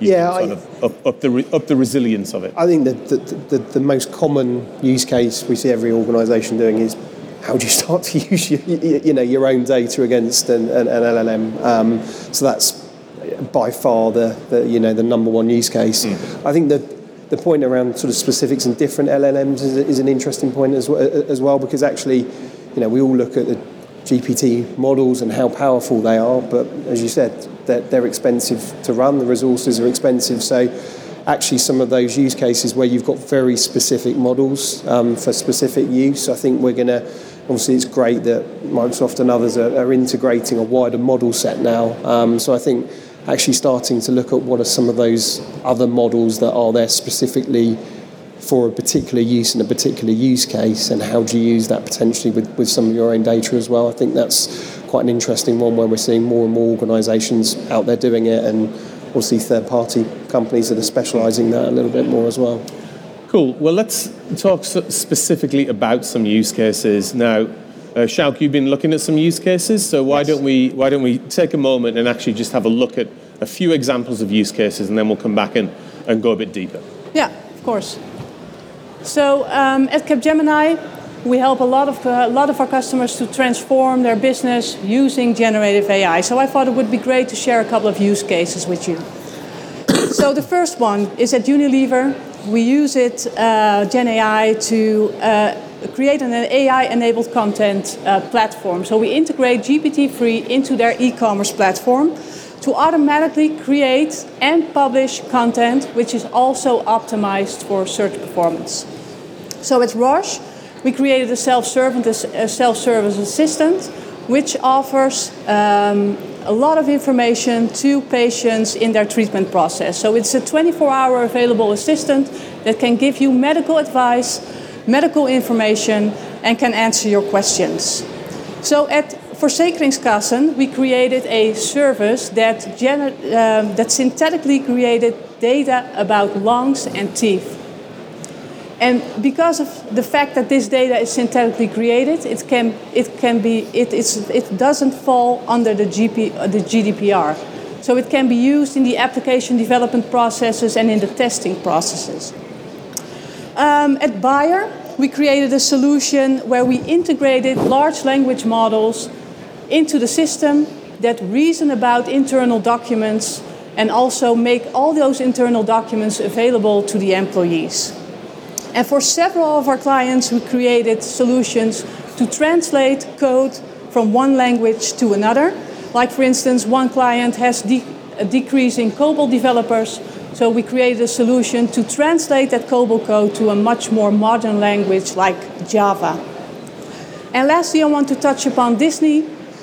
[SPEAKER 7] yeah,
[SPEAKER 3] sort
[SPEAKER 7] I,
[SPEAKER 3] of up, up, the up the resilience of it.
[SPEAKER 7] I think that the, the, the, most common use case we see every organisation doing is how do you start to use your, you know your own data against an, an, an LLM? Um, so that's by far the, the you know the number one use case. Mm. I think that the point around sort of specifics and different LLMs is, is an interesting point as, as well because actually, you know, we all look at the GPT models and how powerful they are, but as you said, they're, they're expensive to run, the resources are expensive. So actually some of those use cases where you've got very specific models um, for specific use, I think we're going to, obviously it's great that Microsoft and others are, are integrating a wider model set now. Um, so I think actually starting to look at what are some of those other models that are there specifically for a particular use in a particular use case and how do you use that potentially with, with some of your own data as well. I think that's quite an interesting one where we're seeing more and more organisations out there doing it, and we'll see third party companies that are specialising that a little bit more as well.
[SPEAKER 3] Cool. Well, let's talk specifically about some use cases now. Uh, Sjouk, you've been looking at some use cases, so why yes. don't we why don't we take a moment and actually just have a look at a few examples of use cases, and then we'll come back and, and go a bit deeper.
[SPEAKER 2] Yeah, of course. So um, at Capgemini, we help a lot of uh, a lot of our customers to transform their business using generative AI. So I thought it would be great to share a couple of use cases with you. so the first one is at Unilever. We use it, uh, Gen AI, to uh, create an AI-enabled content uh, platform. So we integrate GPT-3 into their e-commerce platform to automatically create and publish content which is also optimized for search performance. So at Roche, we created a self-service, assistant which offers um, a lot of information to patients in their treatment process. So it's a 24-hour available assistant that can give you medical advice, medical information, and can answer your questions. So at Verzekeringskassen, we created a service that, uh, that synthetically created data about lungs and teeth. And because of the fact that this data is synthetically created, it can, it can be, it, it doesn't fall under the, GP, the GDPR. So it can be used in the application development processes and in the testing processes. Um, at Bayer, we created a solution where we integrated large language models into the system that reason about internal documents and also make all those internal documents available to the employees. And for several of our clients, we created solutions to translate code from one language to another. Like, for instance, one client has de- a decrease in COBOL developers, so we created a solution to translate that COBOL code to a much more modern language like Java. And lastly, I want to touch upon Disney,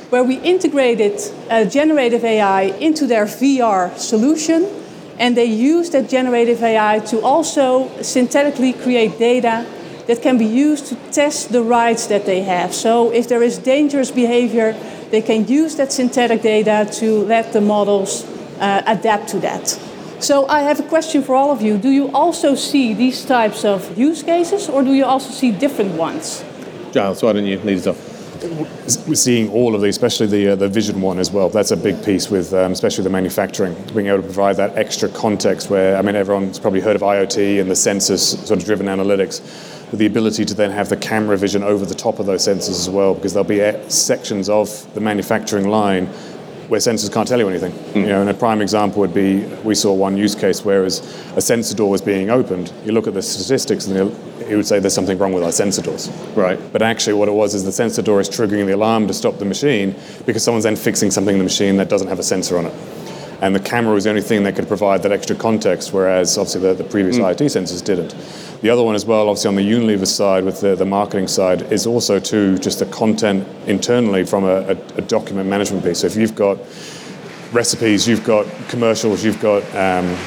[SPEAKER 2] where we integrated uh, generative AI into their VR solution and they use that generative AI to also synthetically create data that can be used to test the rights that they have. So if there is dangerous behavior, they can use that synthetic data to let the models uh, adapt to that. So I have a question for all of you. Do you also see these types of use cases or do you also see different ones?
[SPEAKER 3] Giles, why don't you lead us off?
[SPEAKER 5] we're seeing all of these, especially the uh, the vision one as well. That's a big piece with, um, especially the manufacturing, being able to provide that extra context. Where I mean, everyone's probably heard of IoT and the sensors sort of driven analytics, but the ability to then have the camera vision over the top of those sensors as well, because there'll be uh, sections of the manufacturing line where sensors can't tell you anything. Mm. You know, and a prime example would be we saw one use case where as a sensor door was being opened, you look at the statistics and he would say there's something wrong with our sensor doors.
[SPEAKER 3] Right.
[SPEAKER 5] But actually, what it was is the sensor door is triggering the alarm to stop the machine because someone's then fixing something in the machine that doesn't have a sensor on it. And the camera was the only thing that could provide that extra context, whereas obviously the, the previous
[SPEAKER 3] Hmm.
[SPEAKER 5] IoT sensors didn't. The other one as well, obviously on the Unilever side with the, the marketing side, is also to just the content internally from a, a, a document management piece. So if you've got recipes, you've got commercials, you've got um,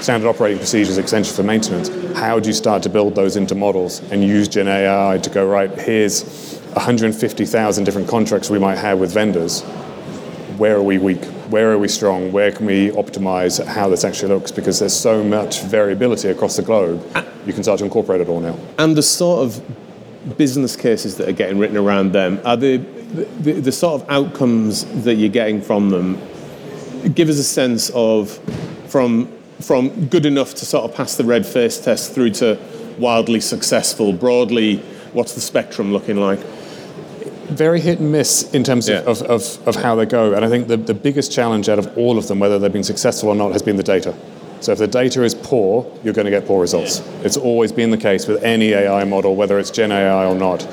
[SPEAKER 5] standard operating procedures, essential for maintenance. How do you start to build those into models and use Gen AI to go right? Here's 150,000 different contracts we might have with vendors. Where are we weak? Where are we strong? Where can we optimize how this actually looks? Because there's so much variability across the globe, you can start to incorporate it all now.
[SPEAKER 3] And the sort of business cases that are getting written around them are the, the, the sort of outcomes that you're getting from them. Give us a sense of from from good enough to sort of pass the red face test through to wildly successful. Broadly, what's the spectrum looking like?
[SPEAKER 5] Very hit and miss in terms
[SPEAKER 3] Yeah.
[SPEAKER 5] of, of, of, how they go. And I think the, the biggest challenge out of all of them, whether they've been successful or not, has been the data. So if the data is poor, you're going to get poor results. It's always been the case with any AI model, whether it's Gen AI or not.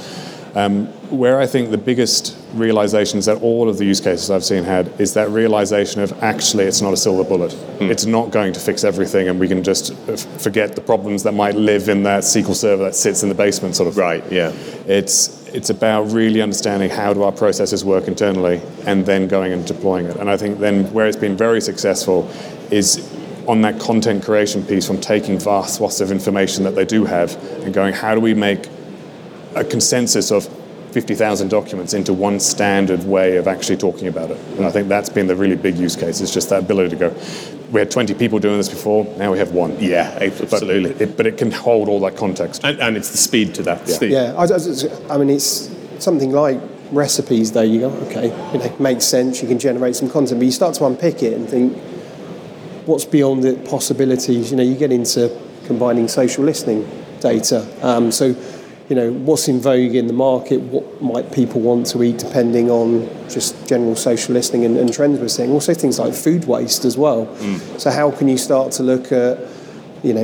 [SPEAKER 5] Um, where I think the biggest realizations that all of the use cases I've seen had is that realization of actually it's not a silver bullet. It's not going to fix everything, and we can just f- forget the problems that might live in that SQL server that sits in the basement, sort of.
[SPEAKER 3] Right, yeah.
[SPEAKER 5] It's it's about really understanding how do our processes work internally, and then going and deploying it. And I think then where it's been very successful is on that content creation piece from taking vast swaths of information that they do have and going, how do we make a consensus of 50,000 documents into one standard way of actually talking about it. And I think that's been the really big use case. It's just that ability to go. We had 20 people doing this before. Now we have one.
[SPEAKER 3] Yeah,
[SPEAKER 5] But
[SPEAKER 3] absolutely.
[SPEAKER 5] it, but it can hold all that context.
[SPEAKER 3] And, and it's the speed to that. Steve.
[SPEAKER 7] Yeah, I, I- I mean, it's something like recipes, There, You go, okay, you know, makes sense. You can generate some content, but you start to unpick it and think, what's beyond the possibilities? You know, you get into combining social listening data. Um, so, you know, what's in vogue in the market? What might people want to eat, depending on just general social listening and, and trends we're seeing. Also, things like food waste as well. Mm. So, how can you start to look at you know,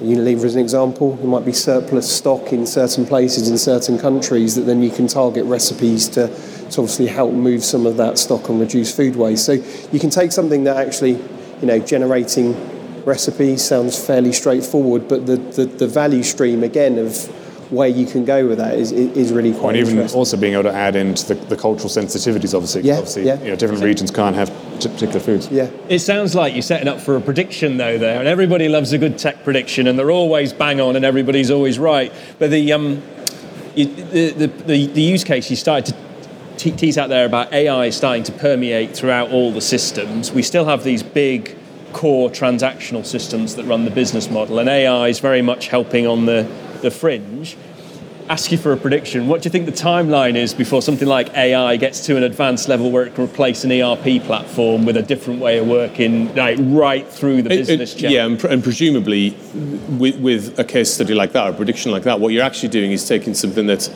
[SPEAKER 7] Unilever as an example, there might be surplus stock in certain places in certain countries that then you can target recipes to, to obviously help move some of that stock and reduce food waste. So you can take something that actually, you know, generating recipes sounds fairly straightforward, but the, the, the value stream again of where you can go with that is, is really quite
[SPEAKER 5] And even also being able to add into the, the cultural sensitivities, obviously. 'cause
[SPEAKER 7] Yeah,
[SPEAKER 5] obviously,
[SPEAKER 7] yeah.
[SPEAKER 5] You know, different regions can't have t- particular foods.
[SPEAKER 7] yeah.
[SPEAKER 4] It sounds like you're setting up for a prediction, though, there, and everybody loves a good tech prediction, and they're always bang on, and everybody's always right. But the um, you, the, the, the the use case you started to te- tease out there about AI starting to permeate throughout all the systems. We still have these big core transactional systems that run the business model, and AI is very much helping on the the fringe ask you for a prediction. What do you think the timeline is before something like AI gets to an advanced level where it can replace an ERP platform with a different way of working, like right through the
[SPEAKER 3] It-
[SPEAKER 4] business
[SPEAKER 3] it-
[SPEAKER 4] chain?
[SPEAKER 3] yeah, and, pr- and presumably, with, with a case study like that, or a prediction like that, what you're actually doing is taking something that's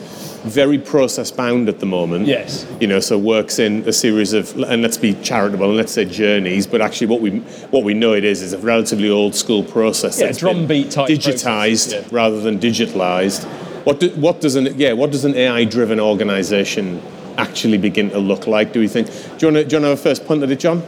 [SPEAKER 3] very process bound at the moment.
[SPEAKER 4] Yes.
[SPEAKER 3] You know, so works in a series of, and let's be charitable, and let's say journeys, but actually, what we what we know it is is a relatively old school process.
[SPEAKER 4] Yeah,
[SPEAKER 3] that's
[SPEAKER 4] drumbeat type
[SPEAKER 3] digitized
[SPEAKER 4] process, yeah.
[SPEAKER 3] rather than digitalized. What do, what does an yeah what does an AI driven organization actually begin to look like? Do we think? Do you want to, do you want to have a first punt at it, John?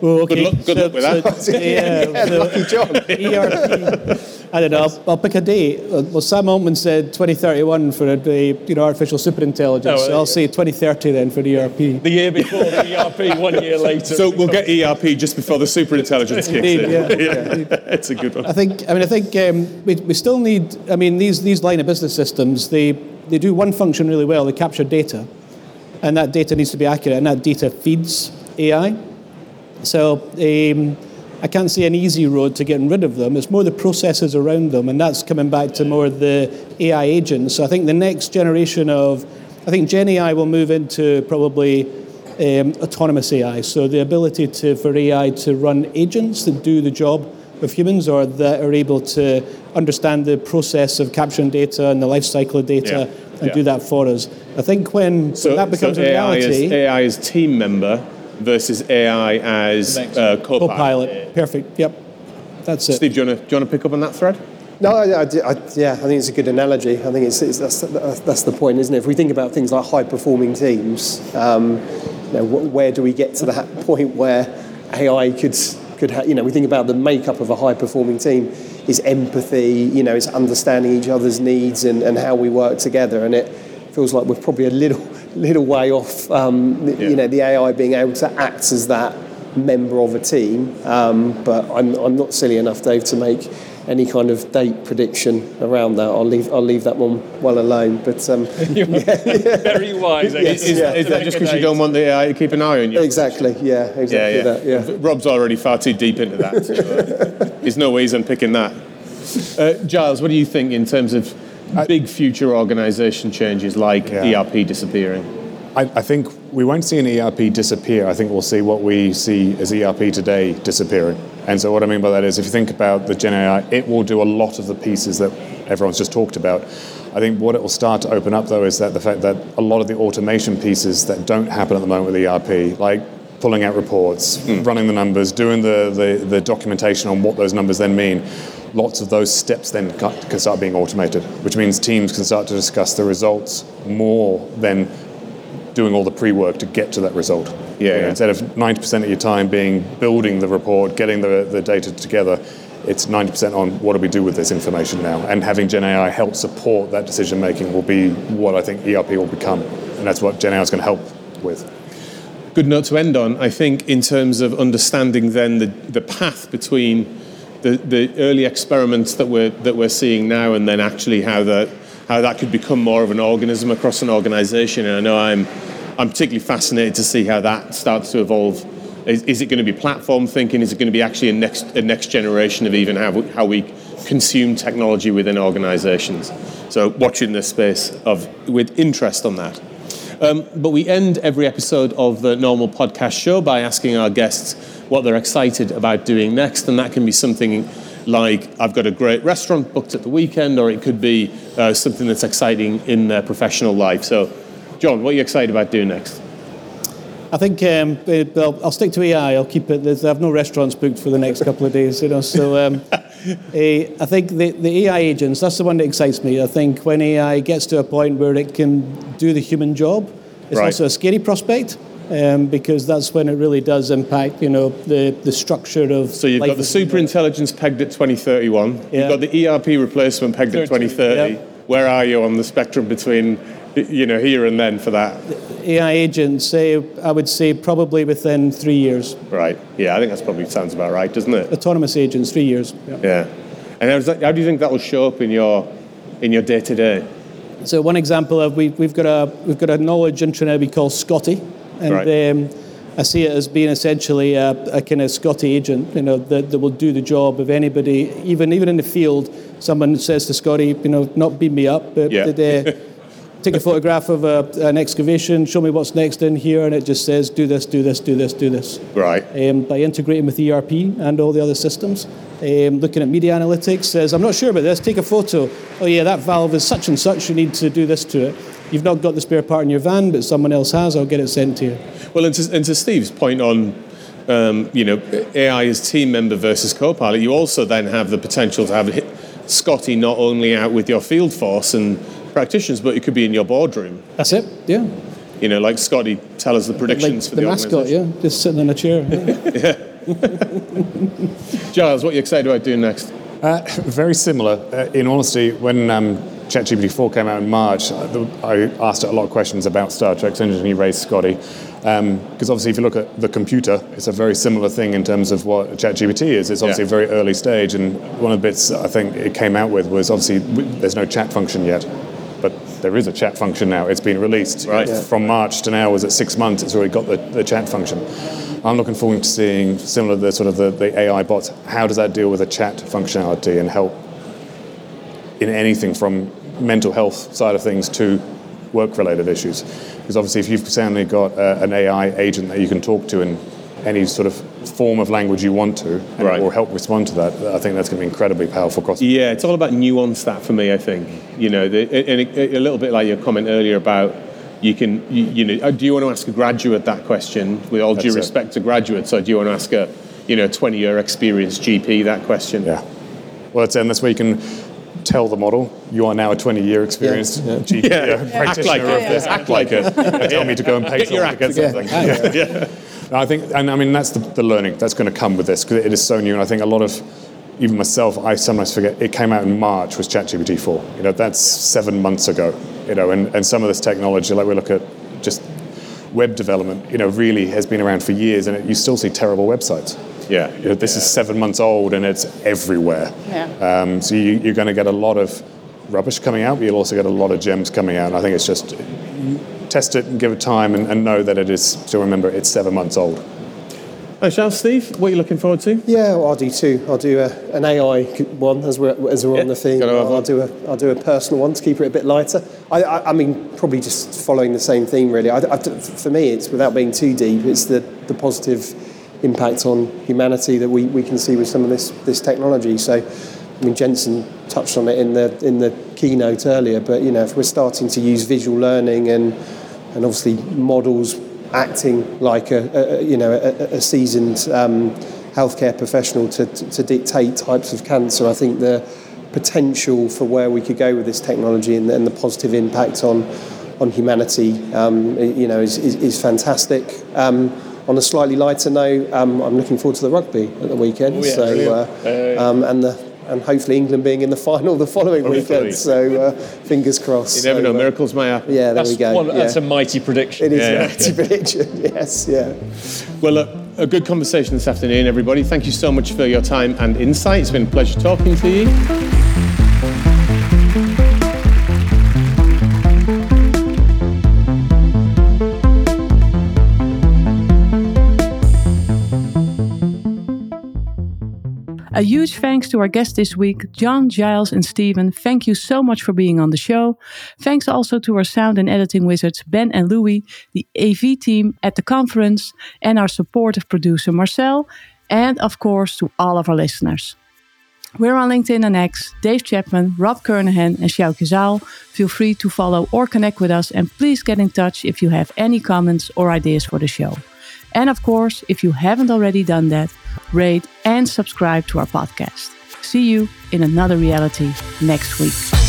[SPEAKER 6] Well, okay.
[SPEAKER 3] luck- good luck with that.
[SPEAKER 6] So, yeah, so
[SPEAKER 7] Lucky John.
[SPEAKER 6] ERP. I don't know. I'll, I'll pick a date. Uh, Well, Sam Altman said 2031 for the you know artificial superintelligence.
[SPEAKER 4] Oh,
[SPEAKER 6] so I'll say 2030 then for the ERP.
[SPEAKER 4] the year before the ERP, one year later.
[SPEAKER 3] So we'll get ERP just before the superintelligence kicks
[SPEAKER 6] Indeed,
[SPEAKER 3] in.
[SPEAKER 6] yeah.
[SPEAKER 3] it's a good one.
[SPEAKER 6] I think. I mean, I think um, we, we still need. I mean, these these line of business systems they they do one function really well. They capture data, and that data needs to be accurate, and that data feeds AI. So um, I can't see an easy road to getting rid of them. It's more the processes around them, and that's coming back to more the AI agents. So I think the next generation of, I think Gen AI will move into probably um, autonomous AI. So the ability to for AI to run agents that do the job of humans, or that are able to understand the process of capturing data and the life cycle of data.
[SPEAKER 3] Yeah.
[SPEAKER 6] And
[SPEAKER 3] Yeah.
[SPEAKER 6] do that for us. I think when, when that becomes a
[SPEAKER 3] AI
[SPEAKER 6] reality,
[SPEAKER 3] AI is team member versus AI as uh, co-pilot.
[SPEAKER 6] co-pilot, perfect. Yep, that's it.
[SPEAKER 3] Steve, do you, want to, do you want to pick up on that thread?
[SPEAKER 7] No, I, I, I, yeah, I think it's a good analogy. I think it's, it's that's, that's the point, isn't it? If we think about things like high performing teams, um, you know, wh- where do we get to that point where AI could could ha- you know we think about the makeup of a high performing team is empathy, you know, it's understanding each other's needs and, and how we work together, and it feels like we're probably a little little way off, um, yeah. you know, the AI being able to act as that member of a team. Um, but I'm, I'm not silly enough, Dave, to make any kind of date prediction around that. I'll leave I'll leave that one well alone. But um,
[SPEAKER 4] yeah, yeah. very wise.
[SPEAKER 3] yes, is, yeah. is, that just because you don't want the AI to keep an eye on you?
[SPEAKER 7] Exactly. Yeah. Exactly. Yeah, yeah. That, yeah.
[SPEAKER 3] Rob's already far too deep into that. So, uh, there's no way he's unpicking that. Uh, Giles, what do you think in terms of big future organisation changes like ERP disappearing?
[SPEAKER 5] I, I, think we won't see an ERP disappear. I think we'll see what we see as ERP today disappearing. And so what I mean by that is if you think about the Gen AI, it will do a lot of the pieces that everyone's just talked about. I think what it will start to open up though is that the fact that a lot of the automation pieces that don't happen at the moment with ERP, like pulling out reports, mm. running the numbers, doing the, the, the documentation on what those numbers then mean, lots of those steps then can start being automated, which means teams can start to discuss the results more than doing all the pre-work to get to that result.
[SPEAKER 3] Yeah,
[SPEAKER 5] you know, Instead of 90% of your time being building the report, getting the, the data together, it's 90% on what do we do with this information now. And having Gen AI help support that decision making will be what I think ERP will become. And that's what Gen AI is going to help with.
[SPEAKER 3] Good note to end on. I think in terms of understanding then the, the path between the, the early experiments that we're, that we're seeing now and then actually how the, how that could become more of an organism across an organization. And I know I'm, I'm particularly fascinated to see how that starts to evolve. Is, is it going to be platform thinking? Is it going to be actually a next, a next generation of even how, how we consume technology within organizations? So watching this space of, with interest on that. Um, but we end every episode of the normal podcast show by asking our guests what they're excited about doing next, and that can be something like I've got a great restaurant booked at the weekend, or it could be uh, something that's exciting in their professional life. So, John, what are you excited about doing next?
[SPEAKER 6] I think um, I'll, I'll, stick to AI. I'll keep it. I have no restaurants booked for the next couple of days, you know. So um, I think the, the AI agents, that's the one that excites me. I think when AI gets to a point where it can do the human job, it's right. also a scary prospect um, because that's when it really does impact, you know, the, the structure of.
[SPEAKER 3] So you've got the super intelligence pegged at 2031. Yeah. You've got the ERP replacement pegged 30, at 2030. Yep. Where are you on the spectrum between, you know, here and then for that?
[SPEAKER 6] AI agents, say, I would say probably within three years.
[SPEAKER 3] Right. Yeah, I think that's probably sounds about right, doesn't it?
[SPEAKER 6] Autonomous agents, three years.
[SPEAKER 3] Yeah. yeah. And how, how do you think that will show up in your in your day to day?
[SPEAKER 6] So one example of we, we've got a we've got a knowledge intranet we call Scotty, and right. um, I see it as being essentially a, a kind of Scotty agent, you know, that, that will do the job of anybody, even even in the field. Someone says to Scotty, you know, not beat me up, but yeah. did, uh, take a photograph of a, an excavation, show me what's next in here, and it just says, do this, do this, do this, do this.
[SPEAKER 3] Right.
[SPEAKER 6] Um, by integrating with ERP and all the other systems. Um, looking at media analytics, says, I'm not sure about this, take a photo. Oh, yeah, that valve is such and such, you need to do this to it. You've not got the spare part in your van, but someone else has, I'll get it sent to you.
[SPEAKER 3] Well, and to, and to Steve's point on um, you know, AI as team member versus co-pilot, you also then have the potential to have Scotty not only out with your field force and practitioners, but it could be in your boardroom.
[SPEAKER 6] That's it. Yeah.
[SPEAKER 3] You know, like Scotty, tell us the predictions like for the, the
[SPEAKER 6] mascot. Yeah, just sitting in a chair.
[SPEAKER 3] yeah. Giles, what are you excited about doing next?
[SPEAKER 5] Uh, very similar. Uh, in honesty, when um, ChatGPT 4 came out in March, uh, I asked it a lot of questions about Star Trek Engine, and he raised Scotty. Because um, obviously, if you look at the computer, it's a very similar thing in terms of what ChatGPT is. It's obviously yeah. a very early stage, and one of the bits I think it came out with was obviously there's no chat function yet but there is a chat function now. It's been released.
[SPEAKER 3] Right. Yeah.
[SPEAKER 5] From March to now, was it six months? It's already got the, the chat function. I'm looking forward to seeing similar the sort of the, the AI bots. How does that deal with a chat functionality and help in anything from mental health side of things to work-related issues? Because obviously, if you've suddenly got uh, an AI agent that you can talk to in any sort of form of language you want to, and, right. or help respond to that. I think that's going to be incredibly powerful. Across
[SPEAKER 3] yeah, it's all about nuance. That for me, I think you know, the, and a, a little bit like your comment earlier about you can, you, you, know, uh, do you want to ask a graduate that question with all due respect to graduates, or do you want to ask a, you know, 20-year experienced GP that question?
[SPEAKER 5] Yeah. Well, that's, and that's where you can tell the model, you are now a 20 year experienced
[SPEAKER 7] Yeah.
[SPEAKER 3] Yeah. Like
[SPEAKER 5] practitioner
[SPEAKER 3] it.
[SPEAKER 5] of this. Act like it. Tell me to go and pay someone to get something.
[SPEAKER 3] Yeah.
[SPEAKER 5] I think, and I mean, that's the, the learning that's going to come with this because it is so new. And I think a lot of, even myself, I sometimes forget it came out in March was ChatGPT 4. You know, that's seven months ago. You know, and, and some of this technology, like we look at just web development, you know, really has been around for years, and it, you still see terrible websites.
[SPEAKER 3] Yeah.
[SPEAKER 5] You know, this is seven months old, and it's everywhere.
[SPEAKER 8] Yeah.
[SPEAKER 5] Um, so you, you're going to get a lot of rubbish coming out, but you'll also get a lot of gems coming out. And I think it's just test it and give it time and, and know that it is, still remember, it's seven months old.
[SPEAKER 3] Hi, Charles, Steve, what are you looking forward to?
[SPEAKER 7] Yeah, well, I'll do two. I'll do a, an AI one as we're, as we're
[SPEAKER 3] Yeah,
[SPEAKER 7] on the theme.
[SPEAKER 3] gotta have
[SPEAKER 7] I'll, do a I'll do a personal one to keep it a bit lighter. I, I, I mean, probably just following the same theme really. I, I, for me, it's without being too deep. It's the, the positive impact on humanity that we, we can see with some of this this technology. So, I mean, Jensen touched on it in the in the keynote earlier. But you know, if we're starting to use visual learning and and obviously models acting like a, a you know a, a seasoned um, healthcare professional to, to, to dictate types of cancer. I think the potential for where we could go with this technology and, and the positive impact on on humanity, um, you know, is, is, is fantastic. Um, on a slightly lighter note, um, I'm looking forward to the rugby at the weekend.
[SPEAKER 3] Oh, yeah,
[SPEAKER 7] so,
[SPEAKER 3] brilliant.
[SPEAKER 7] uh, um, and the and hopefully England being in the final the following
[SPEAKER 3] Hopefully.
[SPEAKER 7] weekend. So, uh, fingers crossed.
[SPEAKER 3] You never
[SPEAKER 7] So,
[SPEAKER 3] know,
[SPEAKER 7] uh,
[SPEAKER 3] miracles may happen.
[SPEAKER 7] Yeah, there
[SPEAKER 4] That's,
[SPEAKER 7] we go.
[SPEAKER 4] one,
[SPEAKER 7] yeah.
[SPEAKER 4] that's a mighty prediction.
[SPEAKER 7] It is
[SPEAKER 3] Yeah,
[SPEAKER 7] a
[SPEAKER 3] yeah.
[SPEAKER 7] mighty prediction. Yes, yeah.
[SPEAKER 3] Well, look, a good conversation this afternoon, everybody. Thank you so much for your time and insight. It's been a pleasure talking to you.
[SPEAKER 2] A huge thanks to our guests this week, John, Giles, and Steven. Thank you so much for being on the show. Thanks also to our sound and editing wizards, Ben and Louis, the AV team at the conference, and our supportive producer, Marcel, and of course to all of our listeners. We're on LinkedIn and X, Dave Chapman, Rob Kernahan, and Sjoukje Zaal. Feel free to follow or connect with us, and please get in touch if you have any comments or ideas for the show. And of course, if you haven't already done that, rate and subscribe to our podcast. See you in another reality next week.